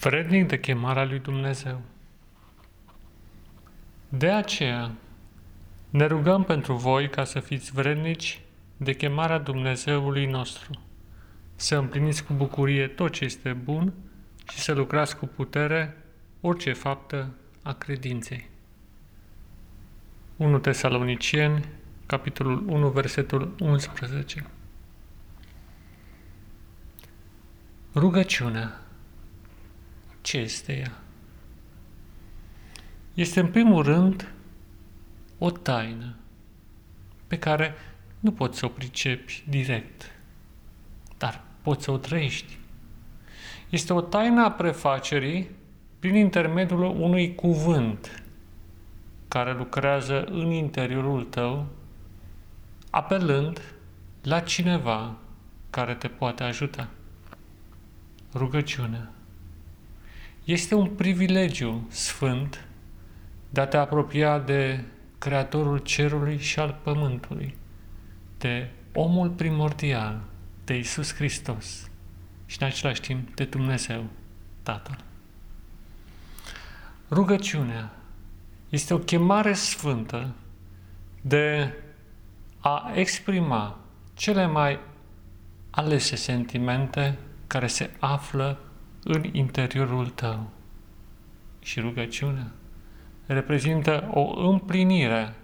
vrednic de chemarea lui Dumnezeu. De aceea, ne rugăm pentru voi ca să fiți vrednici de chemarea Dumnezeului nostru, să împliniți cu bucurie tot ce este bun și să lucrați cu putere orice faptă a credinței. 1 Tesaloniceni, capitolul 1, versetul 11. Rugăciunea. Ce este ea? Este în primul rând o taină pe care nu poți să o pricepi direct, dar poți să o trăiești. Este o taină a prefacerii prin intermediul unui cuvânt care lucrează în interiorul tău, apelând la cineva care te poate ajuta. Rugăciunea este un privilegiu sfânt de a te apropia de Creatorul Cerului și al Pământului, de omul primordial, de Isus Hristos și în același timp de Dumnezeu, Tatăl. Rugăciunea este o chemare sfântă de a exprima cele mai alese sentimente care se află în interiorul tău. Și rugăciunea reprezintă o împlinire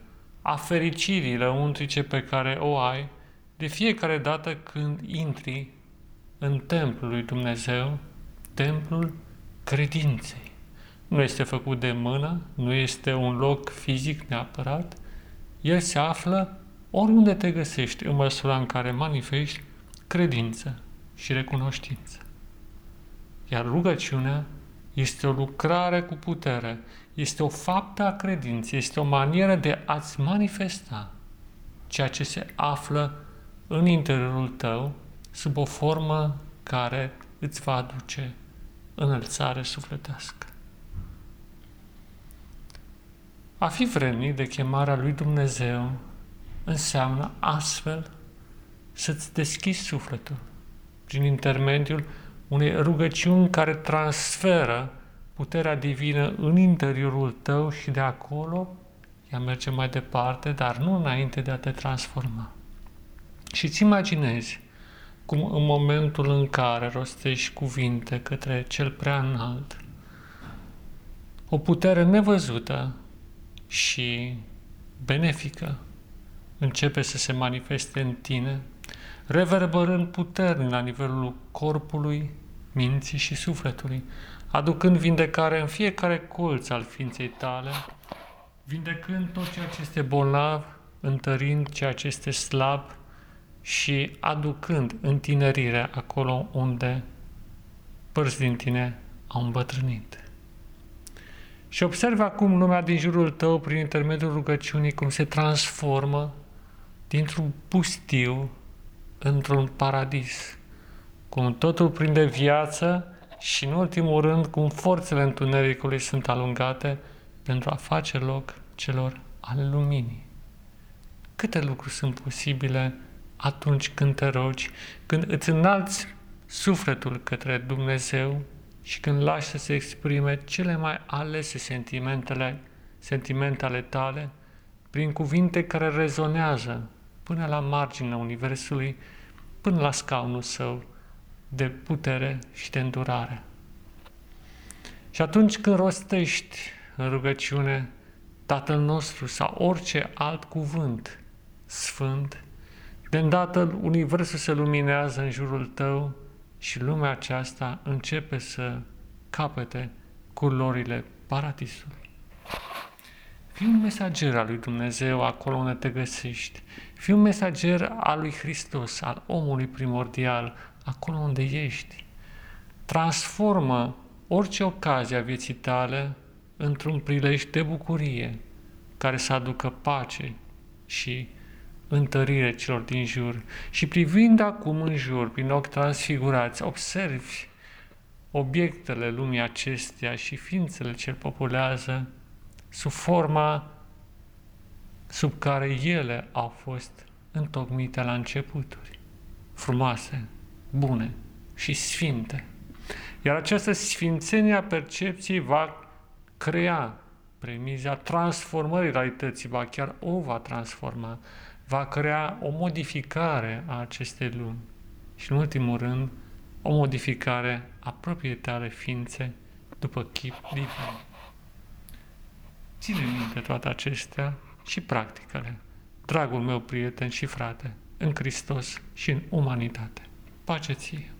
a fericirii lăuntrice pe care o ai de fiecare dată când intri în templul lui Dumnezeu, templul credinței. Nu este făcut de mână, nu este un loc fizic neapărat, el se află oriunde te găsești în măsura în care manifesti credință și recunoștință. Iar rugăciunea este o lucrare cu putere, este o faptă a credinței, este o manieră de a-ți manifesta ceea ce se află în interiorul tău sub o formă care îți va aduce înălțare sufletească. A fi vrednic de chemarea lui Dumnezeu înseamnă astfel să-ți deschizi sufletul prin intermediul unei rugăciuni care transferă puterea divină în interiorul tău și de acolo ea merge mai departe, dar nu înainte de a te transforma. Și îți imaginezi cum în momentul în care rostești cuvinte către cel prea înalt, o putere nevăzută și benefică începe să se manifeste în tine, reverberând puternic la nivelul corpului, minții și sufletului, aducând vindecare în fiecare colț al ființei tale, vindecând tot ceea ce este bolnav, întărind ceea ce este slab și aducând întinerire acolo unde părți din tine au îmbătrânit. Și observi acum lumea din jurul tău prin intermediul rugăciunii cum se transformă dintr-un pustiu într-un paradis, cum totul prinde viață și, în ultimul rând, cum forțele întunericului sunt alungate pentru a face loc celor ale luminii. Câte lucruri sunt posibile atunci când te rogi, când îți înalți sufletul către Dumnezeu și când lași să se exprime cele mai alese sentimentele, sentimentele tale, prin cuvinte care rezonează până la marginea Universului, până la scaunul său de putere și de îndurare. Și atunci când rostești în rugăciune Tatăl nostru sau orice alt cuvânt sfânt, de îndată Universul se luminează în jurul tău și lumea aceasta începe să capete culorile paradisului. Fii un mesager al lui Dumnezeu acolo unde te găsești. Fii un mesager al lui Hristos, al omului primordial, acolo unde ești. Transformă orice ocazie a vieții tale într-un prilej de bucurie care să aducă pace și întărire celor din jur. Și privind acum în jur, prin ochi transfigurați, observi obiectele lumii acesteia și ființele ce îl populează sub forma sub care ele au fost întocmite la începuturi, frumoase, bune și sfinte. Iar această sfințenie a percepției va crea premiza transformării realității, va chiar o va transforma, va crea o modificare a acestei lumi și, în ultimul rând, o modificare a propriei tale ființe după chip divin. Ține minte toate acestea și practicale, dragul meu prieten și frate, în Hristos și în umanitate. Pace ție!